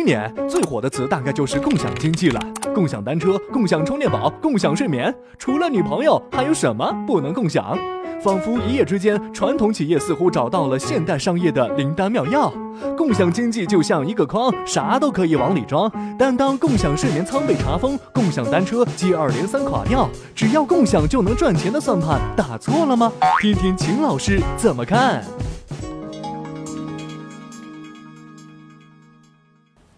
今年最火的词大概就是共享经济了，共享单车、共享充电宝、共享睡眠，除了女朋友，还有什么不能共享？仿佛一夜之间，传统企业似乎找到了现代商业的灵丹妙药。共享经济就像一个筐，啥都可以往里装。但当共享睡眠舱被查封，共享单车接二连三垮掉，只要共享就能赚钱的算盘打错了吗？听听秦老师怎么看。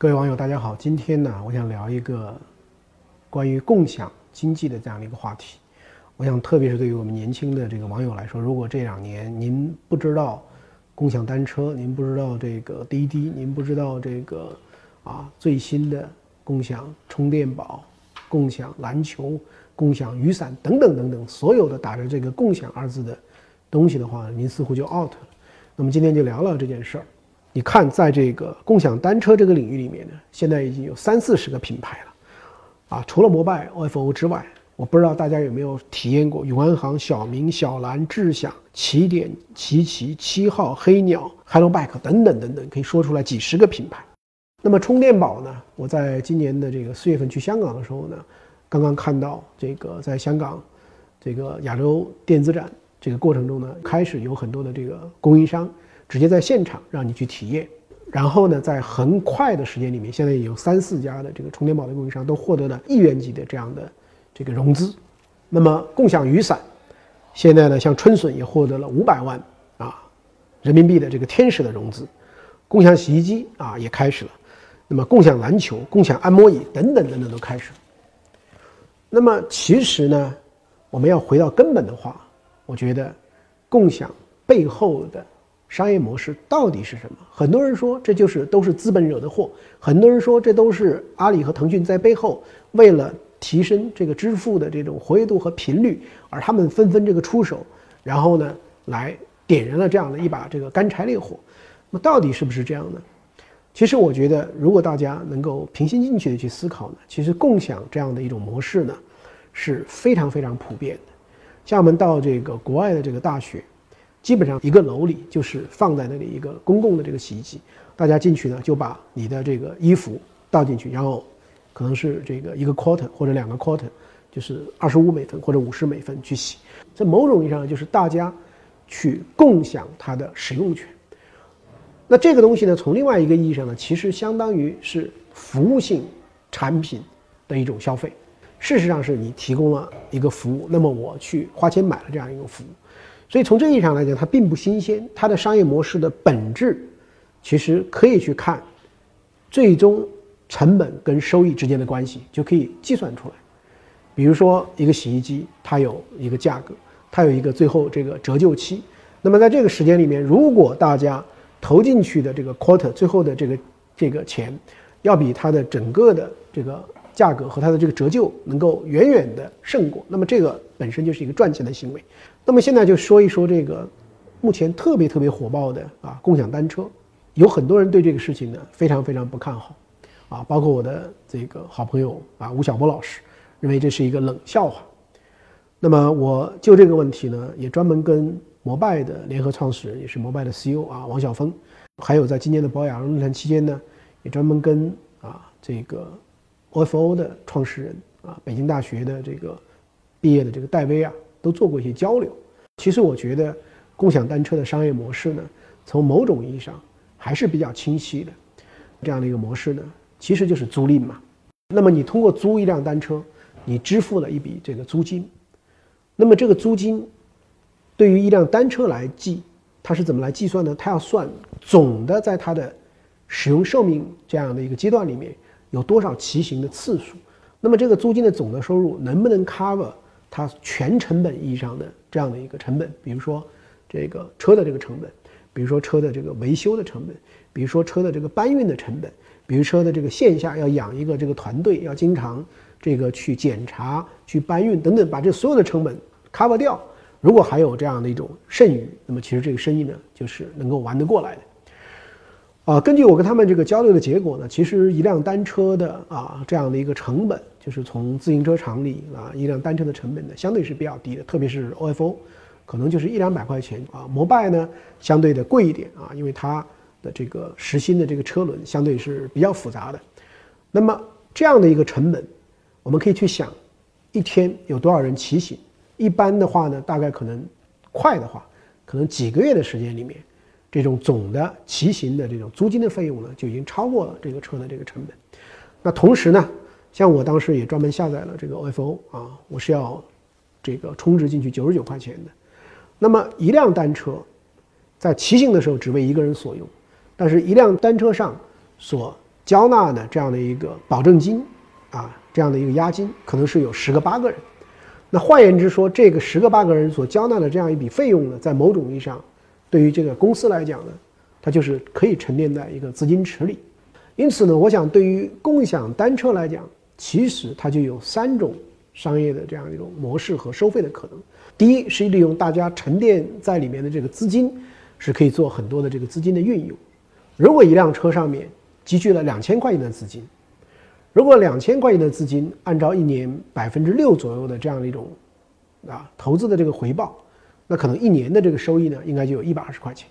各位网友，大家好，今天呢，我想聊一个关于共享经济的这样的一个话题。我想，特别是对于我们年轻的这个网友来说，如果这两年您不知道共享单车，您不知道这个滴滴，您不知道这个啊最新的共享充电宝、共享篮球、共享雨伞等等等等，所有的打着这个“共享”二字的东西的话，您似乎就 out 了。那么今天就聊聊这件事儿。你看，在这个共享单车这个领域里面呢，现在已经有三四十个品牌了，啊，除了摩拜、ofo 之外。我不知道大家有没有体验过永安行、小明、小蓝、智享、起点、奇奇、七号、黑鸟、Hello Bike 等等等等，可以说出来几十个品牌。那么充电宝呢？我在今年的这个四月份去香港的时候呢，刚刚看到这个在香港这个亚洲电子展这个过程中呢，开始有很多的这个供应商直接在现场让你去体验，然后呢，在很快的时间里面，现在有三四家的这个充电宝的供应商都获得了亿元级的这样的。这个融资，那么共享雨伞，现在呢，像春笋也获得了五百万啊人民币的这个天使的融资，共享洗衣机啊也开始了，那么共享篮球、共享按摩椅等等等等都开始。那么其实呢，我们要回到根本的话，我觉得共享背后的商业模式到底是什么？很多人说这就是都是资本惹的祸，很多人说这都是阿里和腾讯在背后为了。提升这个支付的这种活跃度和频率，而他们纷纷这个出手，然后呢，来点燃了这样的一把这个干柴烈火。那么到底是不是这样呢？其实我觉得，如果大家能够平心静气的去思考呢，其实共享这样的一种模式呢，是非常非常普遍的。像我们到这个国外的这个大学，基本上一个楼里就是放在那里一个公共的这个洗衣机，大家进去呢就把你的这个衣服倒进去，然后。可能是这个一个 quarter 或者两个 quarter，就是二十五美分或者五十美分去洗，在某种意义上就是大家去共享它的使用权。那这个东西呢，从另外一个意义上呢，其实相当于是服务性产品的一种消费。事实上是你提供了一个服务，那么我去花钱买了这样一个服务，所以从这个意义上来讲，它并不新鲜。它的商业模式的本质，其实可以去看，最终。成本跟收益之间的关系就可以计算出来，比如说一个洗衣机，它有一个价格，它有一个最后这个折旧期。那么在这个时间里面，如果大家投进去的这个 quarter 最后的这个这个钱，要比它的整个的这个价格和它的这个折旧能够远远的胜过，那么这个本身就是一个赚钱的行为。那么现在就说一说这个目前特别特别火爆的啊共享单车，有很多人对这个事情呢非常非常不看好。啊，包括我的这个好朋友啊，吴晓波老师，认为这是一个冷笑话。那么我就这个问题呢，也专门跟摩拜的联合创始人，也是摩拜的 CEO 啊，王晓峰，还有在今年的保雅论坛期间呢，也专门跟啊这个 ofo 的创始人啊，北京大学的这个毕业的这个戴威啊，都做过一些交流。其实我觉得共享单车的商业模式呢，从某种意义上还是比较清晰的，这样的一个模式呢。其实就是租赁嘛，那么你通过租一辆单车，你支付了一笔这个租金，那么这个租金对于一辆单车来计，它是怎么来计算呢？它要算总的在它的使用寿命这样的一个阶段里面有多少骑行的次数，那么这个租金的总的收入能不能 cover 它全成本意义上的这样的一个成本？比如说这个车的这个成本，比如说车的这个维修的成本，比如说车的这个搬运的成本。比如说的这个线下要养一个这个团队，要经常这个去检查、去搬运等等，把这所有的成本 cover 掉。如果还有这样的一种剩余，那么其实这个生意呢就是能够玩得过来的。啊，根据我跟他们这个交流的结果呢，其实一辆单车的啊这样的一个成本，就是从自行车厂里啊一辆单车的成本呢，相对是比较低的，特别是 ofo，可能就是一两百块钱啊。摩拜呢相对的贵一点啊，因为它。的这个实心的这个车轮相对是比较复杂的。那么这样的一个成本，我们可以去想，一天有多少人骑行？一般的话呢，大概可能快的话，可能几个月的时间里面，这种总的骑行的这种租金的费用呢，就已经超过了这个车的这个成本。那同时呢，像我当时也专门下载了这个 OFO 啊，我是要这个充值进去九十九块钱的。那么一辆单车在骑行的时候只为一个人所用，但是一辆单车上所交纳的这样的一个保证金啊，这样的一个押金，可能是有十个八个人。那换言之说，这个十个八个人所交纳的这样一笔费用呢，在某种意义上，对于这个公司来讲呢，它就是可以沉淀在一个资金池里。因此呢，我想对于共享单车来讲，其实它就有三种商业的这样一种模式和收费的可能。第一是利用大家沉淀在里面的这个资金，是可以做很多的这个资金的运用。如果一辆车上面积聚了两千块钱的资金，如果两千块钱的资金按照一年百分之六左右的这样的一种啊投资的这个回报，那可能一年的这个收益呢，应该就有一百二十块钱。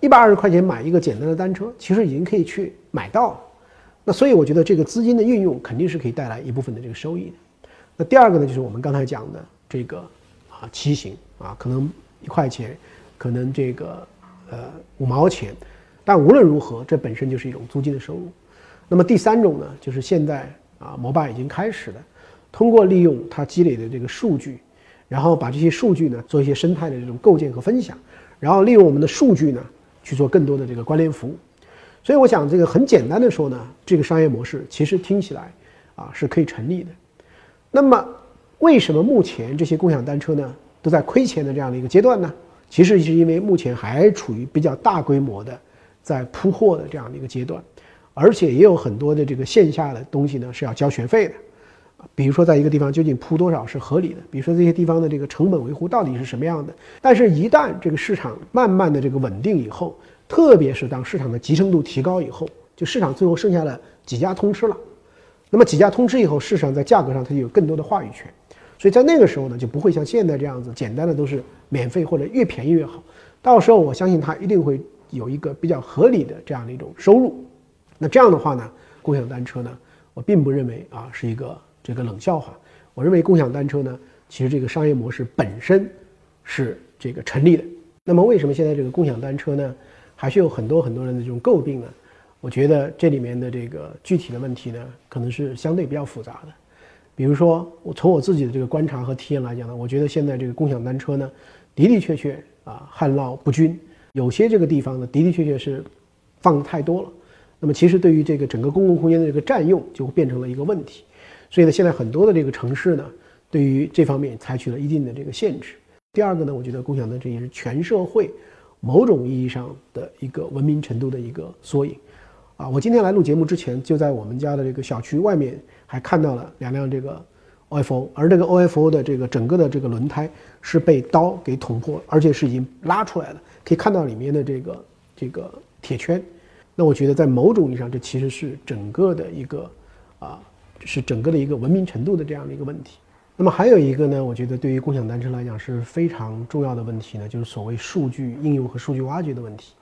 一百二十块钱买一个简单的单车，其实已经可以去买到了。那所以我觉得这个资金的运用肯定是可以带来一部分的这个收益的。那第二个呢，就是我们刚才讲的这个。啊，骑行啊，可能一块钱，可能这个呃五毛钱，但无论如何，这本身就是一种租金的收入。那么第三种呢，就是现在啊，摩拜已经开始了，通过利用它积累的这个数据，然后把这些数据呢做一些生态的这种构建和分享，然后利用我们的数据呢去做更多的这个关联服务。所以我想这个很简单的说呢，这个商业模式其实听起来啊是可以成立的。那么。为什么目前这些共享单车呢都在亏钱的这样的一个阶段呢？其实是因为目前还处于比较大规模的在铺货的这样的一个阶段，而且也有很多的这个线下的东西呢是要交学费的，比如说在一个地方究竟铺多少是合理的，比如说这些地方的这个成本维护到底是什么样的。但是，一旦这个市场慢慢的这个稳定以后，特别是当市场的集成度提高以后，就市场最后剩下了几家通吃了，那么几家通吃以后，市场在价格上它就有更多的话语权。所以在那个时候呢，就不会像现在这样子简单的都是免费或者越便宜越好。到时候我相信它一定会有一个比较合理的这样的一种收入。那这样的话呢，共享单车呢，我并不认为啊是一个这个冷笑话。我认为共享单车呢，其实这个商业模式本身是这个成立的。那么为什么现在这个共享单车呢，还是有很多很多人的这种诟病呢？我觉得这里面的这个具体的问题呢，可能是相对比较复杂的。比如说，我从我自己的这个观察和体验来讲呢，我觉得现在这个共享单车呢，的的确确啊旱涝不均，有些这个地方呢的的确确是放的太多了。那么其实对于这个整个公共空间的这个占用，就变成了一个问题。所以呢，现在很多的这个城市呢，对于这方面采取了一定的这个限制。第二个呢，我觉得共享单车也是全社会某种意义上的一个文明程度的一个缩影。啊，我今天来录节目之前，就在我们家的这个小区外面还看到了两辆这个 OFO，而这个 OFO 的这个整个的这个轮胎是被刀给捅破，而且是已经拉出来了，可以看到里面的这个这个铁圈。那我觉得在某种意义上，这其实是整个的一个啊，是整个的一个文明程度的这样的一个问题。那么还有一个呢，我觉得对于共享单车来讲是非常重要的问题呢，就是所谓数据应用和数据挖掘的问题。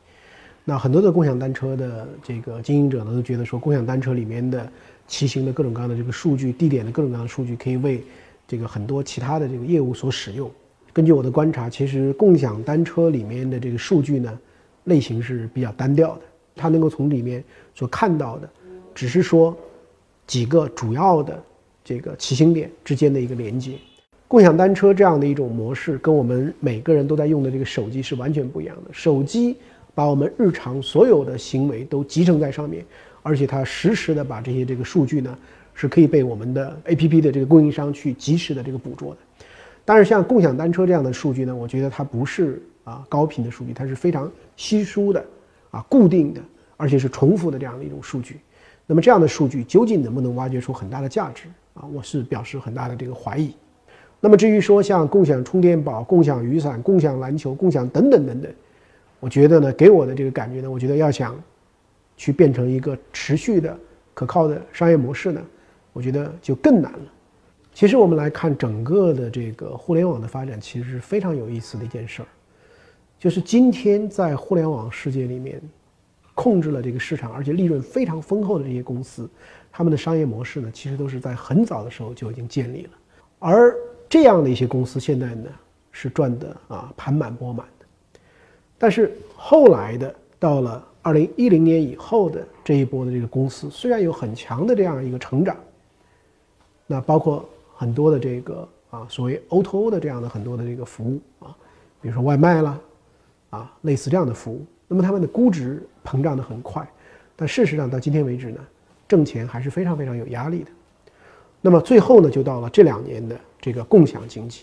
那很多的共享单车的这个经营者呢，都觉得说，共享单车里面的骑行的各种各样的这个数据、地点的各种各样的数据，可以为这个很多其他的这个业务所使用。根据我的观察，其实共享单车里面的这个数据呢，类型是比较单调的。它能够从里面所看到的，只是说几个主要的这个骑行点之间的一个连接。共享单车这样的一种模式，跟我们每个人都在用的这个手机是完全不一样的。手机。把我们日常所有的行为都集成在上面，而且它实时的把这些这个数据呢，是可以被我们的 APP 的这个供应商去及时的这个捕捉的。但是像共享单车这样的数据呢，我觉得它不是啊高频的数据，它是非常稀疏的啊固定的，而且是重复的这样的一种数据。那么这样的数据究竟能不能挖掘出很大的价值啊？我是表示很大的这个怀疑。那么至于说像共享充电宝、共享雨伞、共享篮球、共享等等等等。我觉得呢，给我的这个感觉呢，我觉得要想去变成一个持续的、可靠的商业模式呢，我觉得就更难了。其实我们来看整个的这个互联网的发展，其实是非常有意思的一件事儿，就是今天在互联网世界里面，控制了这个市场，而且利润非常丰厚的这些公司，他们的商业模式呢，其实都是在很早的时候就已经建立了。而这样的一些公司现在呢，是赚的啊盘满钵满的。但是后来的到了二零一零年以后的这一波的这个公司，虽然有很强的这样一个成长，那包括很多的这个啊所谓 O2O 的这样的很多的这个服务啊，比如说外卖啦，啊类似这样的服务，那么他们的估值膨胀的很快，但事实上到今天为止呢，挣钱还是非常非常有压力的。那么最后呢，就到了这两年的这个共享经济，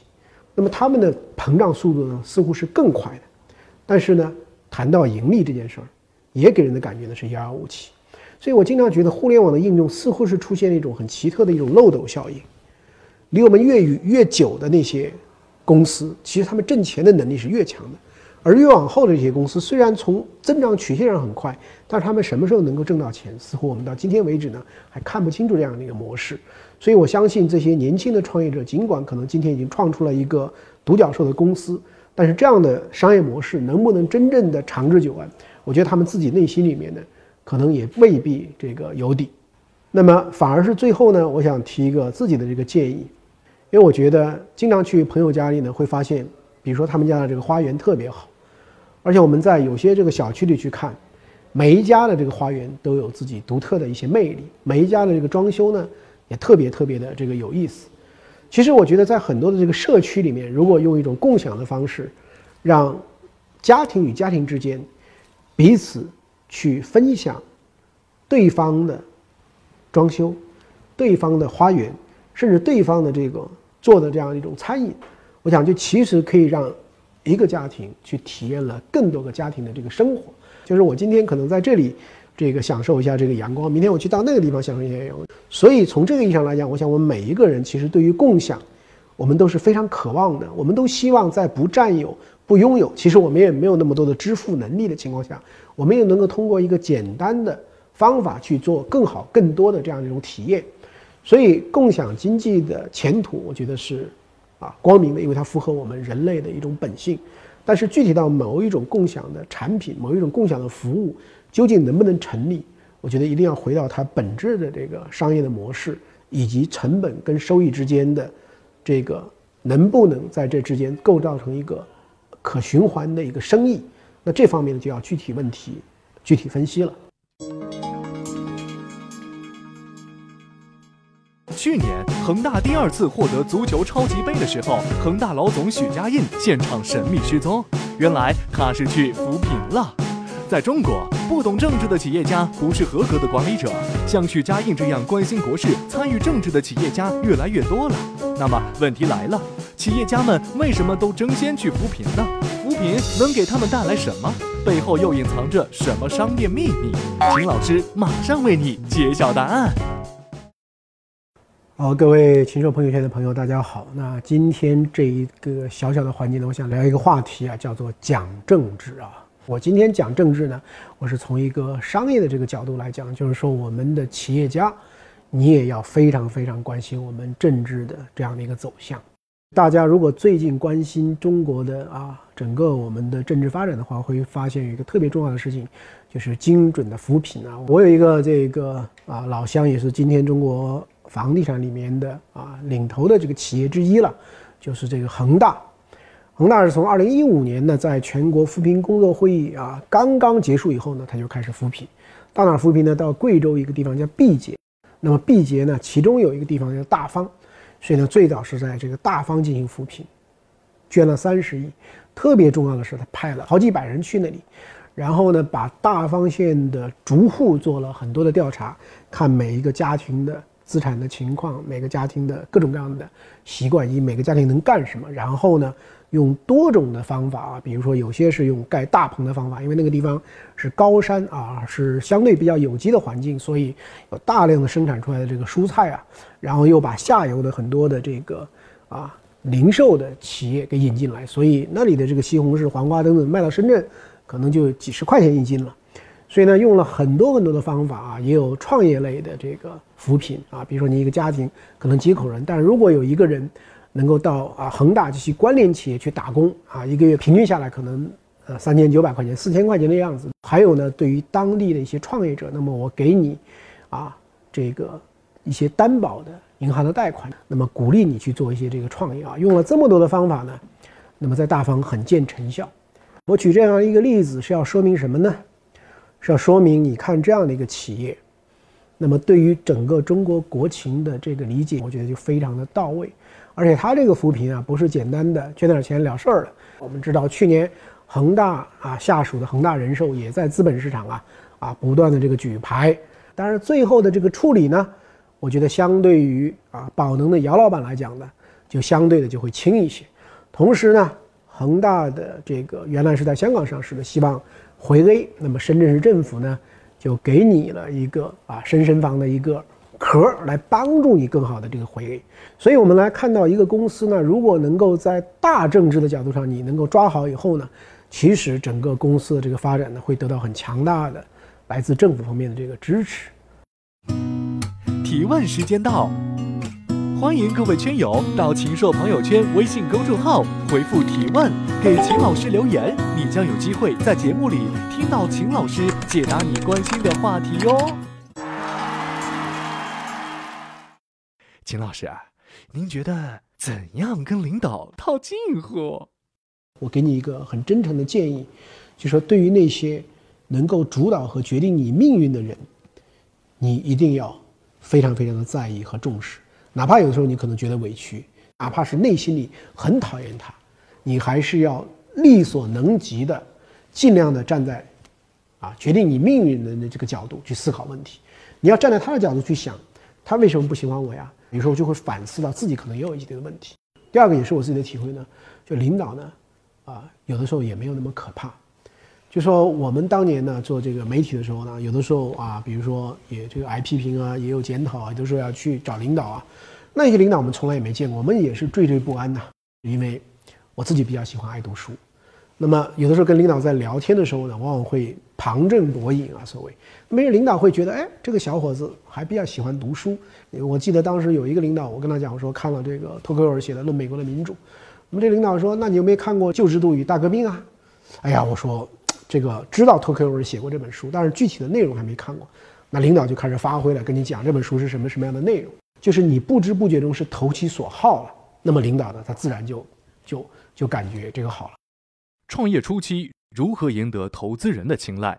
那么他们的膨胀速度呢，似乎是更快的，但是呢，谈到盈利这件事儿，也给人的感觉呢是遥遥无期。所以我经常觉得，互联网的应用似乎是出现了一种很奇特的一种漏斗效应。离我们越远越久的那些公司，其实他们挣钱的能力是越强的；而越往后的这些公司，虽然从增长曲线上很快，但是他们什么时候能够挣到钱，似乎我们到今天为止呢还看不清楚这样的一个模式。所以我相信这些年轻的创业者，尽管可能今天已经创出了一个独角兽的公司，但是这样的商业模式能不能真正的长治久安，我觉得他们自己内心里面呢。可能也未必这个有底，那么反而是最后呢，我想提一个自己的这个建议，因为我觉得经常去朋友家里呢，会发现，比如说他们家的这个花园特别好，而且我们在有些这个小区里去看，每一家的这个花园都有自己独特的一些魅力，每一家的这个装修呢也特别特别的这个有意思。其实我觉得在很多的这个社区里面，如果用一种共享的方式，让家庭与家庭之间彼此。去分享对方的装修、对方的花园，甚至对方的这个做的这样一种餐饮，我想就其实可以让一个家庭去体验了更多个家庭的这个生活。就是我今天可能在这里这个享受一下这个阳光，明天我去到那个地方享受一下阳光。所以从这个意义上来讲，我想我们每一个人其实对于共享，我们都是非常渴望的。我们都希望在不占有。不拥有，其实我们也没有那么多的支付能力的情况下，我们也能够通过一个简单的方法去做更好、更多的这样一种体验。所以，共享经济的前途，我觉得是啊光明的，因为它符合我们人类的一种本性。但是，具体到某一种共享的产品、某一种共享的服务，究竟能不能成立，我觉得一定要回到它本质的这个商业的模式，以及成本跟收益之间的这个能不能在这之间构造成一个。可循环的一个生意，那这方面呢就要具体问题具体分析了。去年恒大第二次获得足球超级杯的时候，恒大老总许家印现场神秘失踪，原来他是去扶贫了。在中国，不懂政治的企业家不是合格的管理者，像许家印这样关心国事、参与政治的企业家越来越多了。那么问题来了。企业家们为什么都争先去扶贫呢？扶贫能给他们带来什么？背后又隐藏着什么商业秘密？秦老师马上为你揭晓答案。好，各位禽兽朋友圈的朋友，大家好。那今天这一个小小的环节呢，我想聊一个话题啊，叫做讲政治啊。我今天讲政治呢，我是从一个商业的这个角度来讲，就是说我们的企业家，你也要非常非常关心我们政治的这样的一个走向。大家如果最近关心中国的啊整个我们的政治发展的话，会发现有一个特别重要的事情，就是精准的扶贫啊。我有一个这个啊老乡，也是今天中国房地产里面的啊领头的这个企业之一了，就是这个恒大。恒大是从二零一五年呢，在全国扶贫工作会议啊刚刚结束以后呢，他就开始扶贫。到哪扶贫呢？到贵州一个地方叫毕节。那么毕节呢，其中有一个地方叫大方。所以呢，最早是在这个大方进行扶贫，捐了三十亿。特别重要的是，他派了好几百人去那里，然后呢，把大方县的逐户做了很多的调查，看每一个家庭的资产的情况，每个家庭的各种各样的习惯，以及每个家庭能干什么，然后呢。用多种的方法啊，比如说有些是用盖大棚的方法，因为那个地方是高山啊，是相对比较有机的环境，所以有大量的生产出来的这个蔬菜啊，然后又把下游的很多的这个啊零售的企业给引进来，所以那里的这个西红柿、黄瓜等等卖到深圳，可能就几十块钱一斤了。所以呢，用了很多很多的方法啊，也有创业类的这个扶贫啊，比如说你一个家庭可能几口人，但是如果有一个人。能够到啊恒大这些关联企业去打工啊，一个月平均下来可能呃三千九百块钱、四千块钱的样子。还有呢，对于当地的一些创业者，那么我给你啊这个一些担保的银行的贷款，那么鼓励你去做一些这个创业啊。用了这么多的方法呢，那么在大方很见成效。我举这样一个例子是要说明什么呢？是要说明你看这样的一个企业，那么对于整个中国国情的这个理解，我觉得就非常的到位。而且他这个扶贫啊，不是简单的捐点钱了事儿了。我们知道去年恒大啊下属的恒大人寿也在资本市场啊啊不断的这个举牌，但是最后的这个处理呢，我觉得相对于啊宝能的姚老板来讲呢，就相对的就会轻一些。同时呢。恒大的这个原来是在香港上市的，希望回 A，那么深圳市政府呢就给你了一个啊深深房的一个壳来帮助你更好的这个回 A。所以我们来看到一个公司呢，如果能够在大政治的角度上你能够抓好以后呢，其实整个公司的这个发展呢会得到很强大的来自政府方面的这个支持。提问时间到。欢迎各位圈友到秦朔朋友圈微信公众号回复提问，给秦老师留言，你将有机会在节目里听到秦老师解答你关心的话题哟。秦老师啊，您觉得怎样跟领导套近乎？我给你一个很真诚的建议，就说对于那些能够主导和决定你命运的人，你一定要非常非常的在意和重视。哪怕有的时候你可能觉得委屈，哪怕是内心里很讨厌他，你还是要力所能及的，尽量的站在，啊，决定你命运的这个角度去思考问题。你要站在他的角度去想，他为什么不喜欢我呀？有时候就会反思到自己可能也有一定的问题。第二个也是我自己的体会呢，就领导呢，啊，有的时候也没有那么可怕。就说我们当年呢做这个媒体的时候呢，有的时候啊，比如说也这个挨批评啊，也有检讨啊，有的时候要去找领导啊。那些领导我们从来也没见过，我们也是惴惴不安呐。因为我自己比较喜欢爱读书，那么有的时候跟领导在聊天的时候呢，往往会旁征博引啊，所谓。那么领导会觉得，哎，这个小伙子还比较喜欢读书。我记得当时有一个领导，我跟他讲我说，看了这个托克尔写的《论美国的民主》。那么这领导说，那你有没有看过《旧制度与大革命》啊？哎呀，我说。这个知道托克维尔写过这本书，但是具体的内容还没看过。那领导就开始发挥了，跟你讲这本书是什么什么样的内容，就是你不知不觉中是投其所好了。那么领导呢，他自然就就就感觉这个好了。创业初期如何赢得投资人的青睐？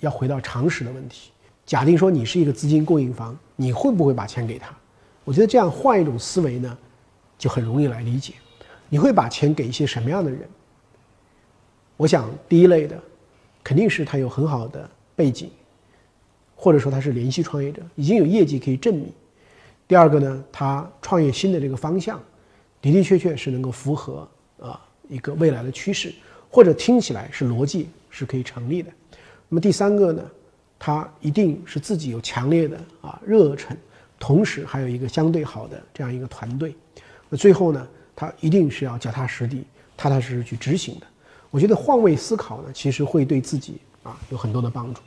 要回到常识的问题。假定说你是一个资金供应方，你会不会把钱给他？我觉得这样换一种思维呢，就很容易来理解。你会把钱给一些什么样的人？我想，第一类的，肯定是他有很好的背景，或者说他是连续创业者，已经有业绩可以证明。第二个呢，他创业新的这个方向，的的确确是能够符合啊一个未来的趋势，或者听起来是逻辑是可以成立的。那么第三个呢，他一定是自己有强烈的啊热忱，同时还有一个相对好的这样一个团队。那最后呢，他一定是要脚踏实地、踏踏实实去执行的。我觉得换位思考呢，其实会对自己啊有很多的帮助。